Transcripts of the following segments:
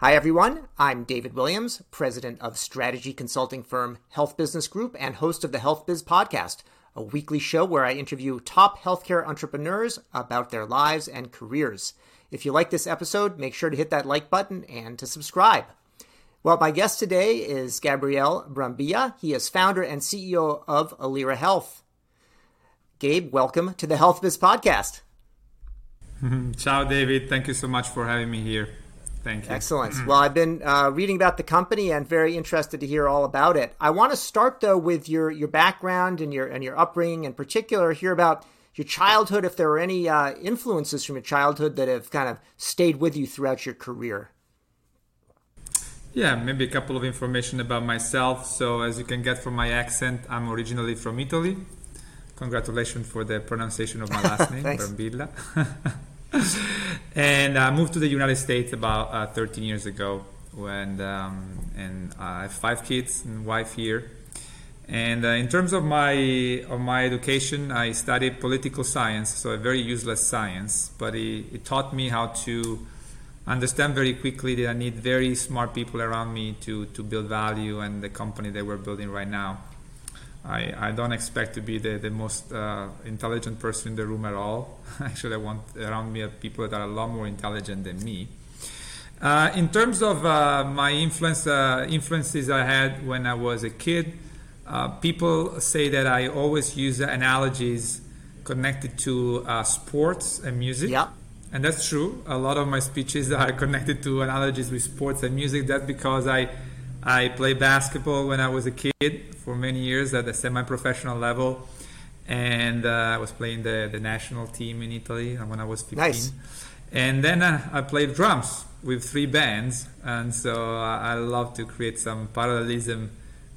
Hi, everyone. I'm David Williams, president of strategy consulting firm Health Business Group and host of the Health Biz Podcast, a weekly show where I interview top healthcare entrepreneurs about their lives and careers. If you like this episode, make sure to hit that like button and to subscribe. Well, my guest today is Gabriel Brambilla. He is founder and CEO of Alira Health. Gabe, welcome to the Health Biz Podcast. Ciao, David. Thank you so much for having me here. Thank you. Excellent. well, I've been uh, reading about the company and very interested to hear all about it. I want to start though with your your background and your and your upbringing, in particular, hear about your childhood. If there were any uh, influences from your childhood that have kind of stayed with you throughout your career. Yeah, maybe a couple of information about myself. So, as you can get from my accent, I'm originally from Italy. Congratulations for the pronunciation of my last name, Brambilla. and I moved to the United States about uh, 13 years ago, when um, and I have five kids and wife here. And uh, in terms of my of my education, I studied political science, so a very useless science, but it, it taught me how to understand very quickly that I need very smart people around me to to build value and the company that we're building right now. I, I don't expect to be the, the most uh, intelligent person in the room at all. Actually, I want around me people that are a lot more intelligent than me. Uh, in terms of uh, my influence, uh, influences I had when I was a kid, uh, people say that I always use analogies connected to uh, sports and music. Yeah. And that's true. A lot of my speeches are connected to analogies with sports and music. That's because I I played basketball when I was a kid for many years at the semi-professional level, and uh, I was playing the, the national team in Italy when I was 15. Nice. And then uh, I played drums with three bands, and so I love to create some parallelism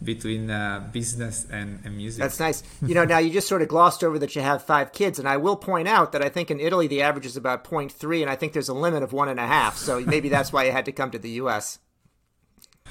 between uh, business and, and, music. That's nice. You know, now you just sort of glossed over that you have five kids, and I will point out that I think in Italy the average is about 0.3, and I think there's a limit of one and a half. So maybe that's why you had to come to the U.S.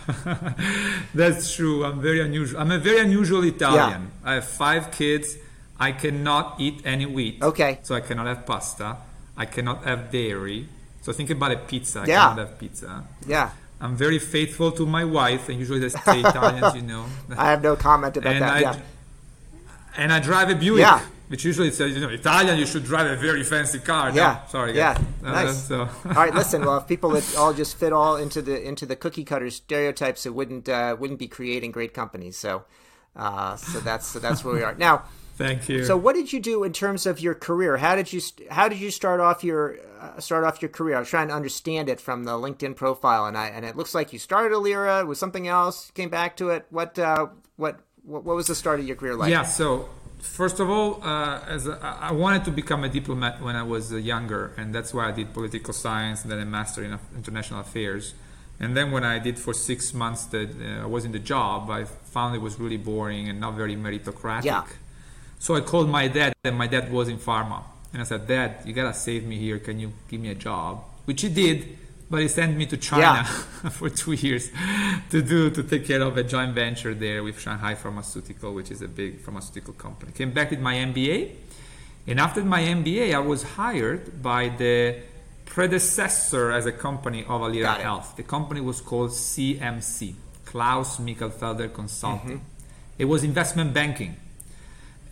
That's true. I'm very unusual. I'm a very unusual Italian. Yeah. I have five kids. I cannot eat any wheat. Okay. So I cannot have pasta. I cannot have dairy. So think about a pizza. I yeah. cannot have pizza. Yeah. I'm very faithful to my wife, and usually they say Italians, you know. I have no comment about and that. I, yeah. And I drive a Buick. Yeah which usually says, you know, Italian, you should drive a very fancy car. Yeah, no, sorry. Yeah, nice. So. all right, listen. Well, if people that all just fit all into the into the cookie cutter stereotypes, it wouldn't uh, wouldn't be creating great companies. So, uh, so that's so that's where we are now. Thank you. So, what did you do in terms of your career? How did you how did you start off your uh, start off your career? I was trying to understand it from the LinkedIn profile, and I and it looks like you started Alira with something else, came back to it. What uh, what what was the start of your career like? Yeah, so first of all, uh, as a, I wanted to become a diplomat when I was uh, younger, and that's why I did political science and then a master in international affairs. And then when I did for six months that uh, I was in the job, I found it was really boring and not very meritocratic. Yeah. So I called my dad, and my dad was in pharma, and I said, "Dad, you gotta save me here. Can you give me a job?" Which he did but he sent me to China yeah. for two years to do to take care of a joint venture there with Shanghai Pharmaceutical, which is a big pharmaceutical company. Came back with my MBA, and after my MBA, I was hired by the predecessor as a company of Alira Health. The company was called CMC, Klaus Michelfelder Consulting. Mm-hmm. It was investment banking.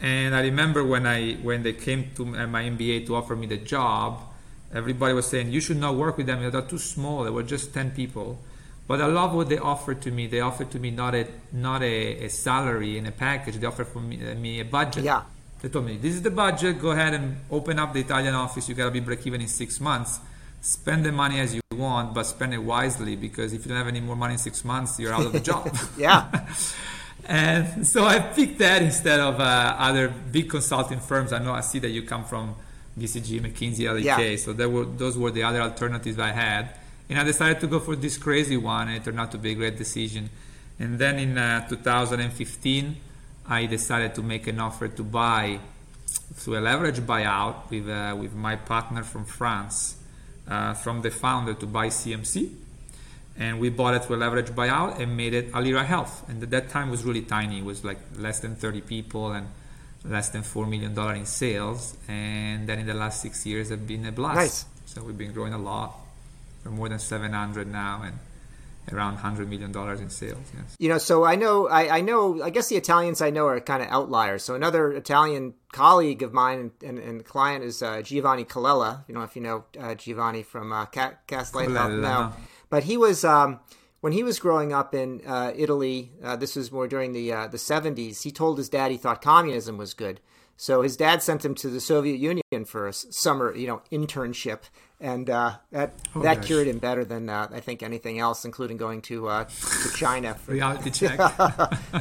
And I remember when I when they came to my MBA to offer me the job, everybody was saying you should not work with them. They're too small. They were just 10 people. But i love what they offered to me. They offered to me not a not a, a salary and a package. They offered for me, uh, me, a budget. Yeah. They told me this is the budget. Go ahead and open up the italian office. You got to be break even in six months. Spend the money as you want but spend it wisely because if you don't have any more money in six months you're out of the job. Yeah. And so i picked that instead of uh, other big consulting firms. I know i see that you come from BCG, McKinsey, LEK. Yeah. So there were those were the other alternatives I had, and I decided to go for this crazy one. And it turned out to be a great decision. And then in uh, 2015, I decided to make an offer to buy through a leverage buyout with uh, with my partner from France, uh, from the founder to buy CMC. And we bought it through a leverage buyout and made it Alira Health. And at that time was really tiny. It was like less than 30 people and less than four million dollar in sales, and then in the last six years have been a blast. Nice. So we've been growing a lot. We're more than 700 now, and around 100 million dollars in sales yes you know so i know I, I know i guess the italians i know are kind of outliers so another italian colleague of mine and, and, and client is uh, giovanni colella you know if you know uh, giovanni from uh, Castlight no but he was um, when he was growing up in uh, italy uh, this was more during the uh, the 70s he told his dad he thought communism was good so his dad sent him to the Soviet Union for a summer, you know, internship, and uh, that oh, that gosh. cured him better than uh, I think anything else, including going to uh, to China. For, Reality check.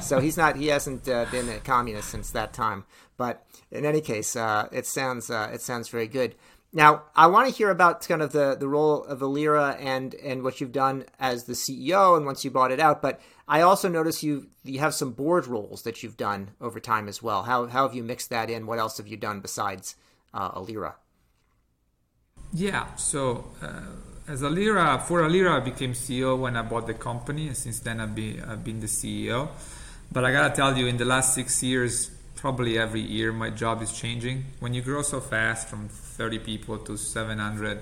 so he's not he hasn't uh, been a communist since that time. But in any case, uh, it sounds uh, it sounds very good. Now, I want to hear about kind of the, the role of Alira and, and what you've done as the CEO and once you bought it out. But I also notice you you have some board roles that you've done over time as well. How, how have you mixed that in? What else have you done besides uh, Alira? Yeah, so uh, as Alira, for Alira, I became CEO when I bought the company, and since then I've been, I've been the CEO. But I gotta tell you, in the last six years, probably every year my job is changing. When you grow so fast from 30 people to 700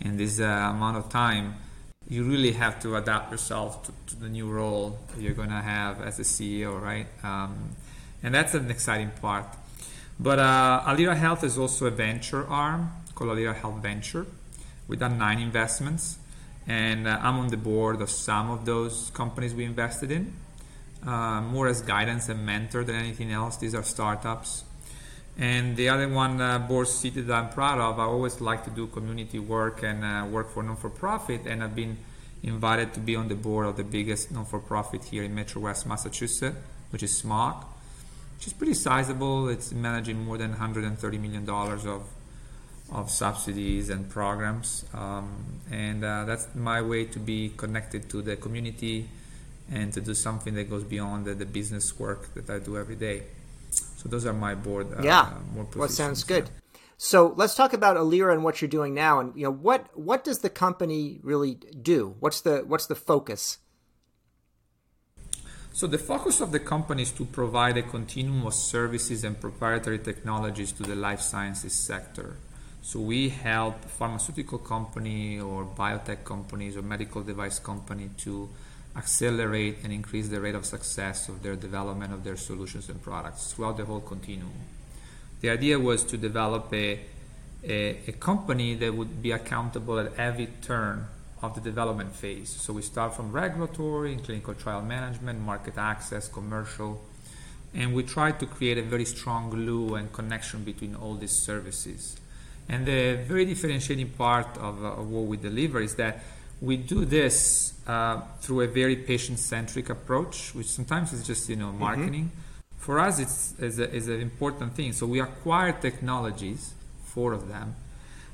in this uh, amount of time, you really have to adapt yourself to, to the new role you're going to have as a CEO, right? Um, and that's an exciting part. But uh, Alira Health is also a venture arm called Alira Health Venture. We've done nine investments, and uh, I'm on the board of some of those companies we invested in uh, more as guidance and mentor than anything else. These are startups. And the other one, uh, board seated, that I'm proud of. I always like to do community work and uh, work for non for profit, and I've been invited to be on the board of the biggest non for profit here in Metro West Massachusetts, which is SMOC, which is pretty sizable. It's managing more than 130 million dollars of of subsidies and programs, um, and uh, that's my way to be connected to the community and to do something that goes beyond the, the business work that I do every day. So those are my board. Uh, yeah, more well, sounds good. So let's talk about Alira and what you're doing now, and you know what what does the company really do? What's the what's the focus? So the focus of the company is to provide a continuum of services and proprietary technologies to the life sciences sector. So we help pharmaceutical company or biotech companies or medical device company to accelerate and increase the rate of success of their development of their solutions and products throughout the whole continuum. The idea was to develop a, a, a, company that would be accountable at every turn of the development phase. So we start from regulatory and clinical trial management, market access, commercial, and we try to create a very strong glue and connection between all these services. And the very differentiating part of, uh, of what we deliver is that we do this uh, through a very patient-centric approach, which sometimes is just you know mm-hmm. marketing. Mm-hmm. For us, it's is, a, is an important thing. So we acquire technologies, four of them,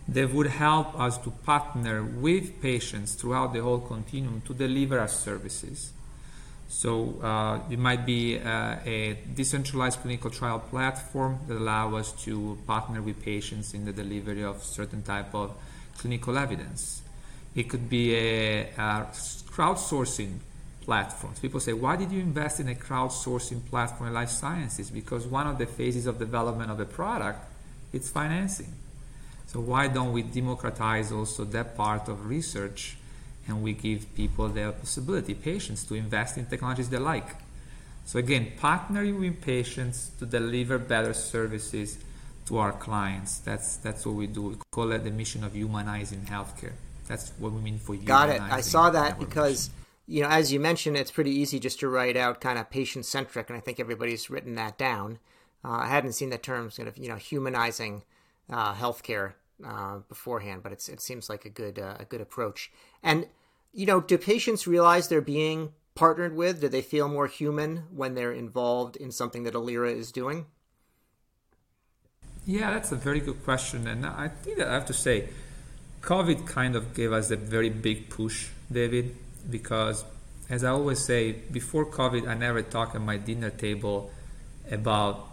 that would help us to partner with patients throughout the whole continuum to deliver our services. So uh, it might be uh, a decentralized clinical trial platform that allow us to partner with patients in the delivery of certain type of clinical evidence. It could be a, a crowdsourcing platforms. People say, why did you invest in a crowdsourcing platform in life sciences? Because one of the phases of development of a product is financing. So why don't we democratize also that part of research and we give people the possibility, patients, to invest in technologies they like? So again, partnering with patients to deliver better services to our clients. That's that's what we do. We call it the mission of humanizing healthcare. That's what we mean for you. Got it. I saw that because you know, as you mentioned, it's pretty easy just to write out kind of patient centric, and I think everybody's written that down. Uh, I hadn't seen the term sort of you know humanizing uh, healthcare uh, beforehand, but it seems like a good uh, a good approach. And you know, do patients realize they're being partnered with? Do they feel more human when they're involved in something that Alira is doing? Yeah, that's a very good question, and I think that I have to say COVID kind of gave us a very big push, David, because as I always say, before COVID, I never talked at my dinner table about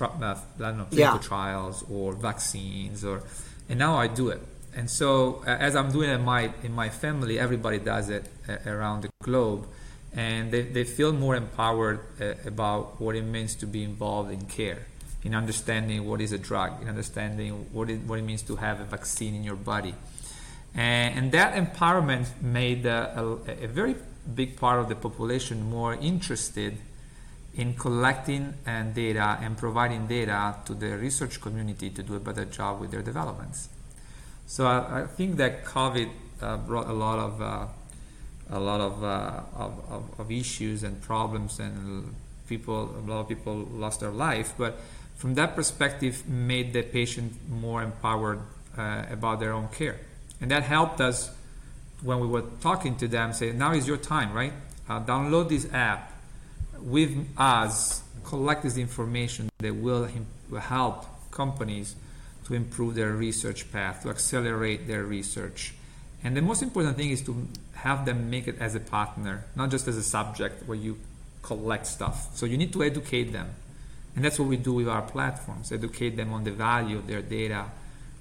uh, I don't know, clinical yeah. trials or vaccines, or and now I do it. And so, uh, as I'm doing it in my in my family, everybody does it uh, around the globe, and they, they feel more empowered uh, about what it means to be involved in care in understanding what is a drug, in understanding what it, what it means to have a vaccine in your body. And, and that empowerment made a, a, a, very big part of the population more interested in collecting and data and providing data to the research community to do a better job with their developments. So I, I think that COVID uh, brought a lot of uh, a lot of, uh, of, of, of, issues and problems, and people a lot of people lost their life. But from that perspective, made the patient more empowered uh, about their own care, and that helped us when we were talking to them. Say, now is your time, right? Uh, download this app with us collect this information that will, will help companies to improve their research path, to accelerate their research. And the most important thing is to have them make it as a partner, not just as a subject where you collect stuff. So you need to educate them. And that's what we do with our platforms educate them on the value of their data,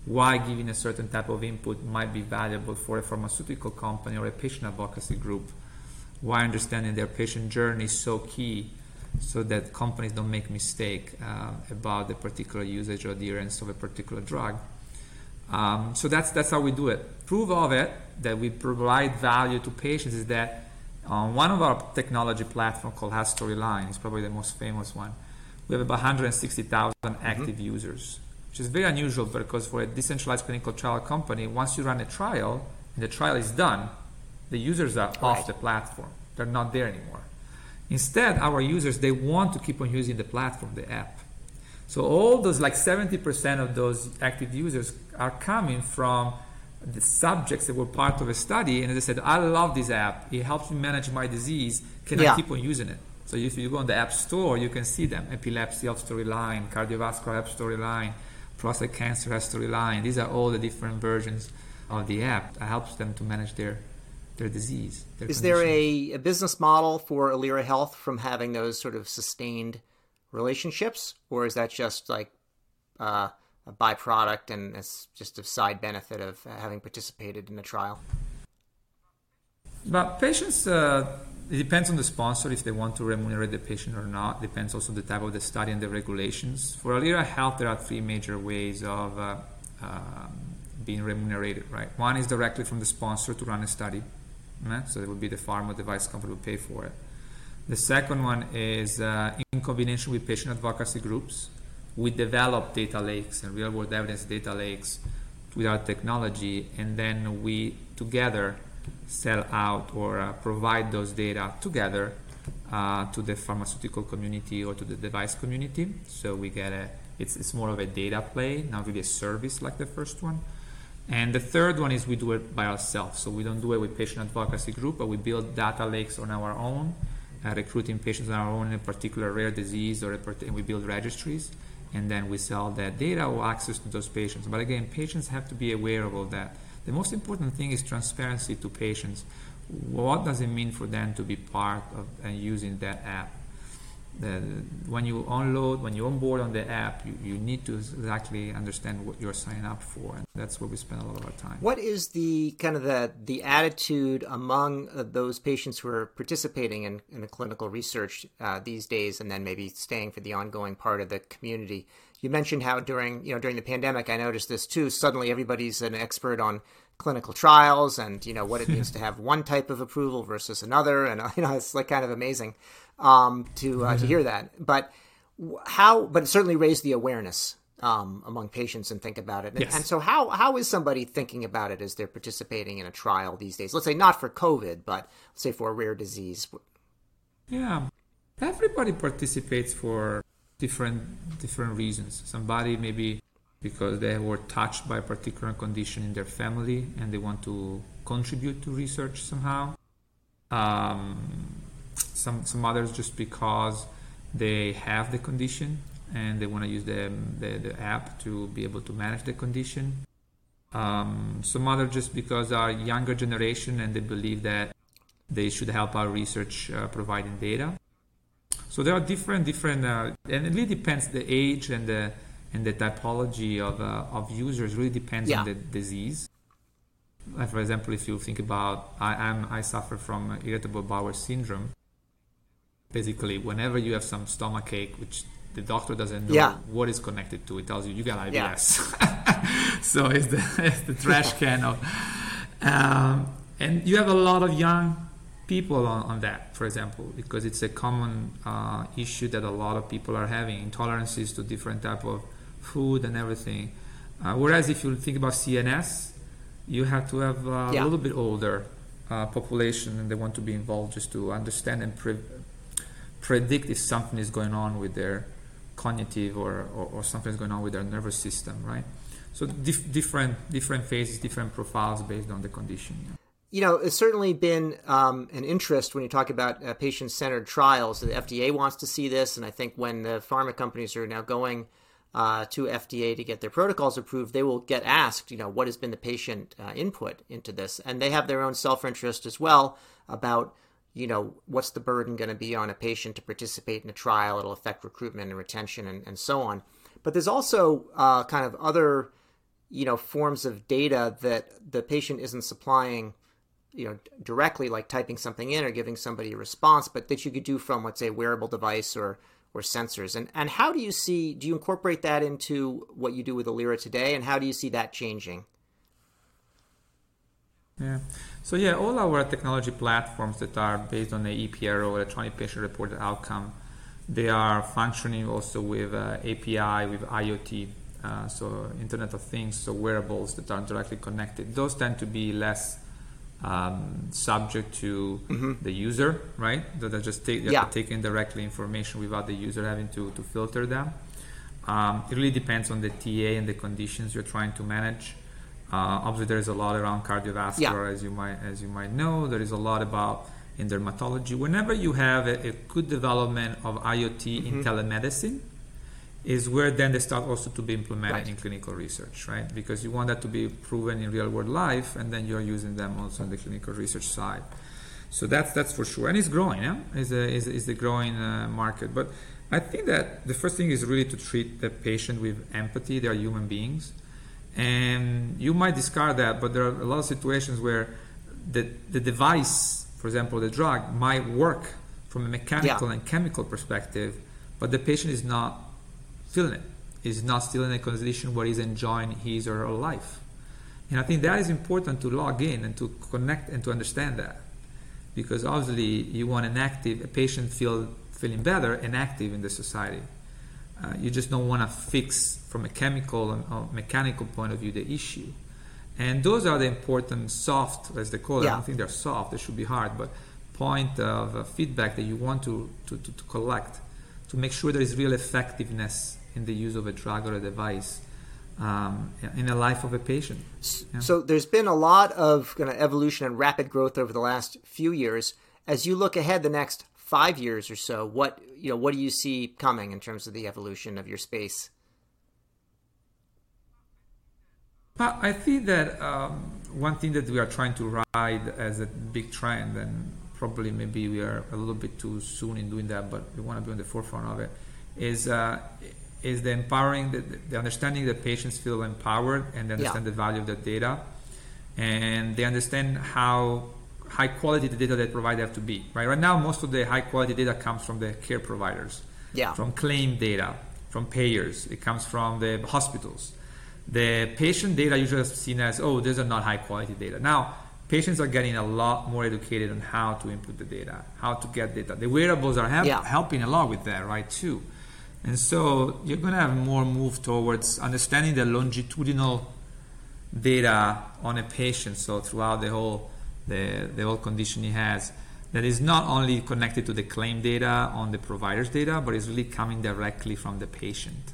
why giving a certain type of input might be valuable for a pharmaceutical company or a patient advocacy group why understanding their patient journey is so key so that companies don't make mistake uh, about the particular usage or adherence of a particular drug. Um, so that's that's how we do it. Proof of it that we provide value to patients is that on one of our technology platform called Health Storyline, is probably the most famous one. We have about 160,000 mm-hmm. active users, which is very unusual because for a decentralized clinical trial company, once you run a trial and the trial is done, the users are right. off the platform. They're not there anymore. Instead, our users they want to keep on using the platform, the app. So all those like 70% of those active users are coming from the subjects that were part of a study and they said, I love this app. It helps me manage my disease. Can yeah. I keep on using it? So if you go on the app store, you can see them. Epilepsy Health Storyline, Cardiovascular Health Storyline, Prostate Cancer Health Storyline. These are all the different versions of the app that helps them to manage their their disease. Their Is condition. there a, a business model for Alira Health from having those sort of sustained relationships, or is that just like uh, a byproduct and it's just a side benefit of having participated in the trial? But patients, uh, it depends on the sponsor if they want to remunerate the patient or not. Depends also the type of the study and the regulations. For Alira Health, there are three major ways of uh, um, being remunerated. Right, one is directly from the sponsor to run a study. So it would be the pharma device company would pay for it. The second one is uh, in combination with patient advocacy groups, we develop data lakes and real world evidence data lakes with our technology, and then we together sell out or uh, provide those data together uh, to the pharmaceutical community or to the device community. So we get a, it's, it's more of a data play, not really a service like the first one. And the third one is we do it by ourselves. So we don't do it with patient advocacy group, but we build data lakes on our own, uh, recruiting patients on our own in a particular rare disease, or and we build registries, and then we sell that data or access to those patients. But again, patients have to be aware of all that. The most important thing is transparency to patients. What does it mean for them to be part of and using that app? the, when you unload, when you onboard on the app, you, you need to exactly understand what you're signing up for, and that's where we spend a lot of our time. What is the kind of the the attitude among uh, those patients who are participating in, in the clinical research uh, these days, and then maybe staying for the ongoing part of the community? You mentioned how during you know during the pandemic, I noticed this too. Suddenly, everybody's an expert on clinical trials and you know what it means to have one type of approval versus another, and you know it's like kind of amazing um, to uh, mm-hmm. to hear that. But how? But it certainly raised the awareness um, among patients and think about it. And, yes. and, so, how how is somebody thinking about it as they're participating in a trial these days? Let's say not for COVID, but let's say for a rare disease. Yeah, everybody participates for different different reasons. Somebody maybe because they were touched by a particular condition in their family and they want to contribute to research somehow. Um, some some others just because they have the condition and they want to use the, the, the app to be able to manage the condition. Um, some other just because our younger generation and they believe that they should help our research uh, providing data. So there are different different uh, and it really depends the age and the and the typology of uh, of users really depends yeah. on the disease. Like for example, if you think about I am I suffer from irritable bowel syndrome, basically whenever you have some stomach ache which the doctor doesn't know yeah. what is connected to it tells you you got IBS yeah. so it's the, it's the trash can of um, and you have a lot of young people on, on that, for example, because it's a common uh, issue that a lot of people are having intolerances to different type of food and everything. Uh, whereas if you think about CNS, you have to have a yeah. little bit older uh, population and they want to be involved just to understand and pre- predict if something is going on with their cognitive or, or, or something is going on with their nervous system, right? So dif- different different phases, different profiles based on the condition. Yeah. You know, it's certainly been um, an interest when you talk about uh, patient-centered trials. The FDA wants to see this, and I think when the pharma companies are now going uh, to FDA to get their protocols approved, they will get asked, you know, what has been the patient uh, input into this, and they have their own self-interest as well about you know, what's the burden going to be on a patient to participate in a trial? It'll affect recruitment and retention and, and so on. But there's also uh, kind of other, you know, forms of data that the patient isn't supplying, you know, directly, like typing something in or giving somebody a response, but that you could do from, let's say, a wearable device or or sensors. And and how do you see? Do you incorporate that into what you do with Alira today? And how do you see that changing? Yeah. So yeah, all our technology platforms that are based on the EPRO, electronic patient reported outcome, they are functioning also with uh, API, with IoT, uh, so Internet of Things, so wearables that are directly connected. Those tend to be less um, subject to mm-hmm. the user, right? That are just take, yeah. taking directly information without the user having to, to filter them. Um, it really depends on the TA and the conditions you're trying to manage. Uh, obviously, there is a lot around cardiovascular, yeah. as you might as you might know. There is a lot about in dermatology. Whenever you have a, a good development of IoT mm-hmm. in telemedicine, is where then they start also to be implemented right. in clinical research, right? Because you want that to be proven in real world life, and then you're using them also on the clinical research side. So that's that's for sure, and it's growing. Yeah, is a is, is the growing uh, market. But I think that the first thing is really to treat the patient with empathy. They are human beings and you might discard that, but there are a lot of situations where the, the device, for example, the drug, might work from a mechanical yeah. and chemical perspective, but the patient is not feeling it. Is not still in a condition where he's enjoying his or her life. And I think that is important to log in and to connect and to understand that. Because obviously you want an active, a patient feel feeling better and active in the society. Uh, you just don't want to fix from a chemical and uh, mechanical point of view the issue. And those are the important soft, as they call it. Yeah. I don't think they're soft; they should be hard, but point of uh, feedback that you want to, to, to, to, collect to make sure there is real effectiveness in the use of a drug or a device um, in the life of a patient. Yeah. So there's been a lot of kind of evolution and rapid growth over the last few years. As you look ahead the next five years or so, what you know, what do you see coming in terms of the evolution of your space? I think that um, one thing that we are trying to ride as a big trend, and probably maybe we are a little bit too soon in doing that, but we want to be on the forefront of it, is uh, is the empowering, the, the, understanding that patients feel empowered and they understand yeah. the value of the data, and they understand how high quality the data they provide have to be. Right. Right now, most of the high quality data comes from the care providers. Yeah. From claim data, from payers. It comes from the hospitals. The patient data usually is seen as, oh, these are not high quality data. Now, patients are getting a lot more educated on how to input the data, how to get data. The wearables are help, yeah. helping a lot with that, right, too. And so you're going to have more move towards understanding the longitudinal data on a patient. So throughout the whole the, the whole condition he has that is not only connected to the claim data on the provider's data, but is really coming directly from the patient.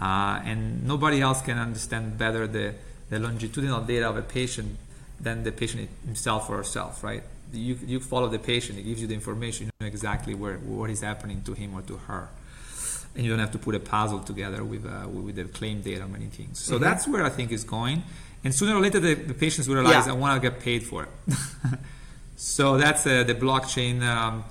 Uh, and nobody else can understand better the, the longitudinal data of a patient than the patient himself or herself, right? You, you follow the patient, it gives you the information, you know exactly where, what is happening to him or to her. And you don't have to put a puzzle together with, uh, with the claim data, many things. So mm-hmm. that's where I think is going. And sooner or later, the, the patients will realize, yeah. I want to get paid for it. so that's uh, the blockchain, um,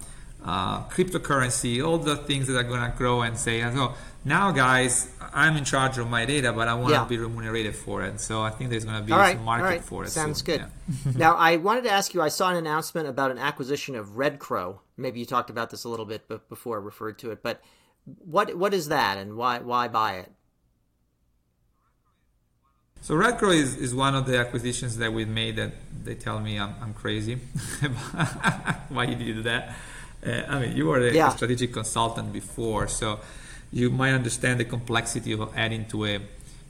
uh, cryptocurrency, all the things that are going to grow and say, oh, now, guys, I'm in charge of my data, but I want yeah. to be remunerated for it. So I think there's going to be right, some market right. for it. Sounds soon. good. Yeah. now, I wanted to ask you. I saw an announcement about an acquisition of Red Crow. Maybe you talked about this a little bit before, I referred to it. But what what is that, and why why buy it? So Redcrow is, is one of the acquisitions that we made that they tell me I'm, I'm crazy. Why you did that? Uh, I mean, you were a, yeah. strategic consultant before, so you might understand the complexity of adding to a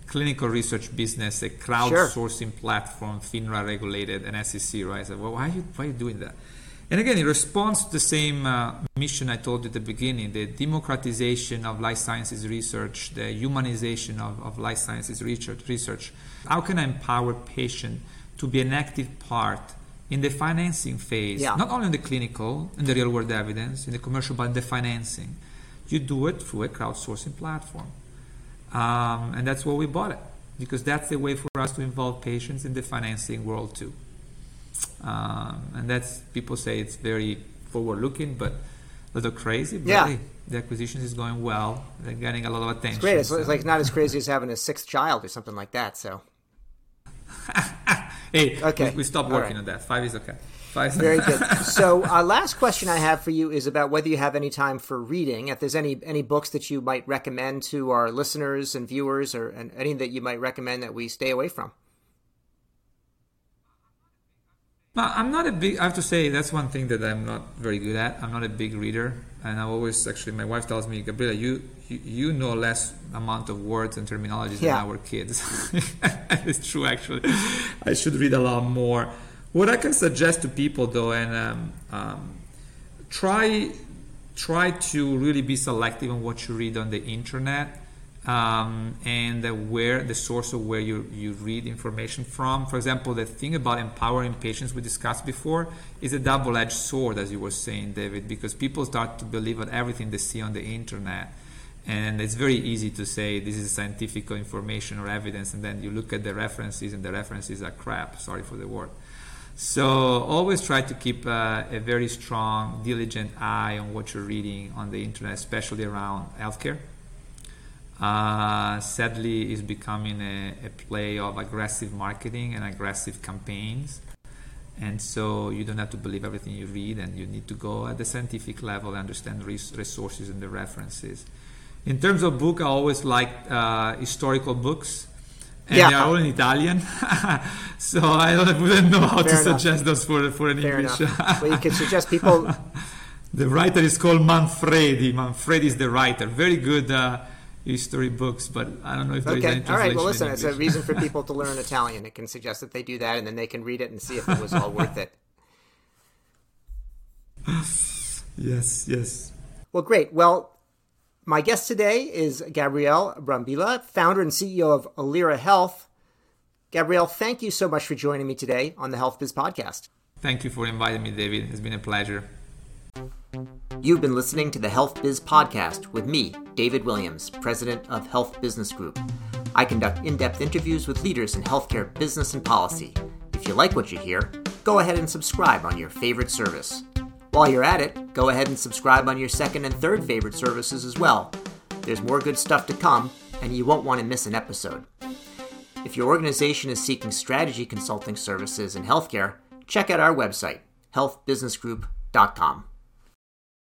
clinical research business a crowdsourcing sure. platform, FINRA regulated, and SEC, right? So, well, why are you why are you doing that? And again, it responds to the same uh, mission I told you at the beginning the democratization of life sciences research, the humanization of, of life sciences research, research. How can I empower patients to be an active part in the financing phase, yeah. not only in the clinical, in the real world evidence, in the commercial, but in the financing? You do it through a crowdsourcing platform. Um, and that's why we bought it, because that's the way for us to involve patients in the financing world too. Um, and that's people say it's very forward looking, but a little crazy. But yeah. Hey, the acquisition is going well. They're getting a lot of attention. It's great. It's, so. it's like not as crazy as having a sixth child or something like that. So. hey, okay. we, we stopped working right. on that. Five is okay. Five. Very good. So, uh, last question I have for you is about whether you have any time for reading. If there's any any books that you might recommend to our listeners and viewers, or and any that you might recommend that we stay away from. I'm not a big. I have to say that's one thing that I'm not very good at. I'm not a big reader, and I always actually my wife tells me, Gabriele, you you, you know less amount of words and terminologies yeah. than our kids. it's true, actually. I should read a lot more. What I can suggest to people though, and um, um, try try to really be selective on what you read on the internet um, and where the source of where you, you read information from. For example, the thing about empowering patients we discussed before is a double-edged sword, as you were saying, David, because people start to believe in everything they see on the internet. And it's very easy to say this is scientific information or evidence, and then you look at the references, and the references are crap. Sorry for the word. So always try to keep a very strong, diligent eye on what you're reading on the internet, especially around healthcare uh, sadly is becoming a, a, play of aggressive marketing and aggressive campaigns and so you don't have to believe everything you read and you need to go at the scientific level and understand res- resources and the references in terms of book i always like uh, historical books and yeah. they are all in Italian, so I wouldn't know how Fair to enough. suggest those for for an Fair English. well, you can suggest people. the writer is called Manfredi. Manfredi is the writer. Very good uh, history books, but I don't know if there's okay. any All right. Well, listen, it's a reason for people to learn Italian. It can suggest that they do that, and then they can read it and see if it was all worth it. Yes. Yes. Well, great. Well, my guest today is Gabriele Brambilla, founder and CEO of Alira Health. Gabriele, thank you so much for joining me today on the Health Biz podcast. Thank you for inviting me, David. It's been a pleasure. You've been listening to the Health Biz Podcast with me, David Williams, President of Health Business Group. I conduct in depth interviews with leaders in healthcare business and policy. If you like what you hear, go ahead and subscribe on your favorite service. While you're at it, go ahead and subscribe on your second and third favorite services as well. There's more good stuff to come, and you won't want to miss an episode. If your organization is seeking strategy consulting services in healthcare, check out our website, healthbusinessgroup.com.